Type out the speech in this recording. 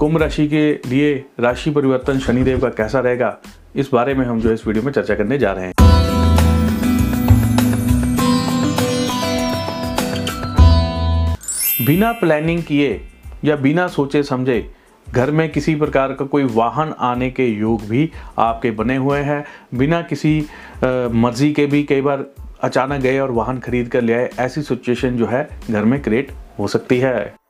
कुंभ राशि के लिए राशि परिवर्तन शनिदेव का कैसा रहेगा? इस बारे में हम जो इस वीडियो में चर्चा करने जा रहे हैं। बिना प्लानिंग किए या बिना सोचे समझे घर में किसी प्रकार का कोई वाहन आने के योग भी आपके बने हुए हैं। बिना किसी आ, मर्ज़ी के भी कई बार अचानक गए और वाहन खरीद कर ले आए ऐसी सिचुएशन जो है घर में क्रिएट हो सकती है।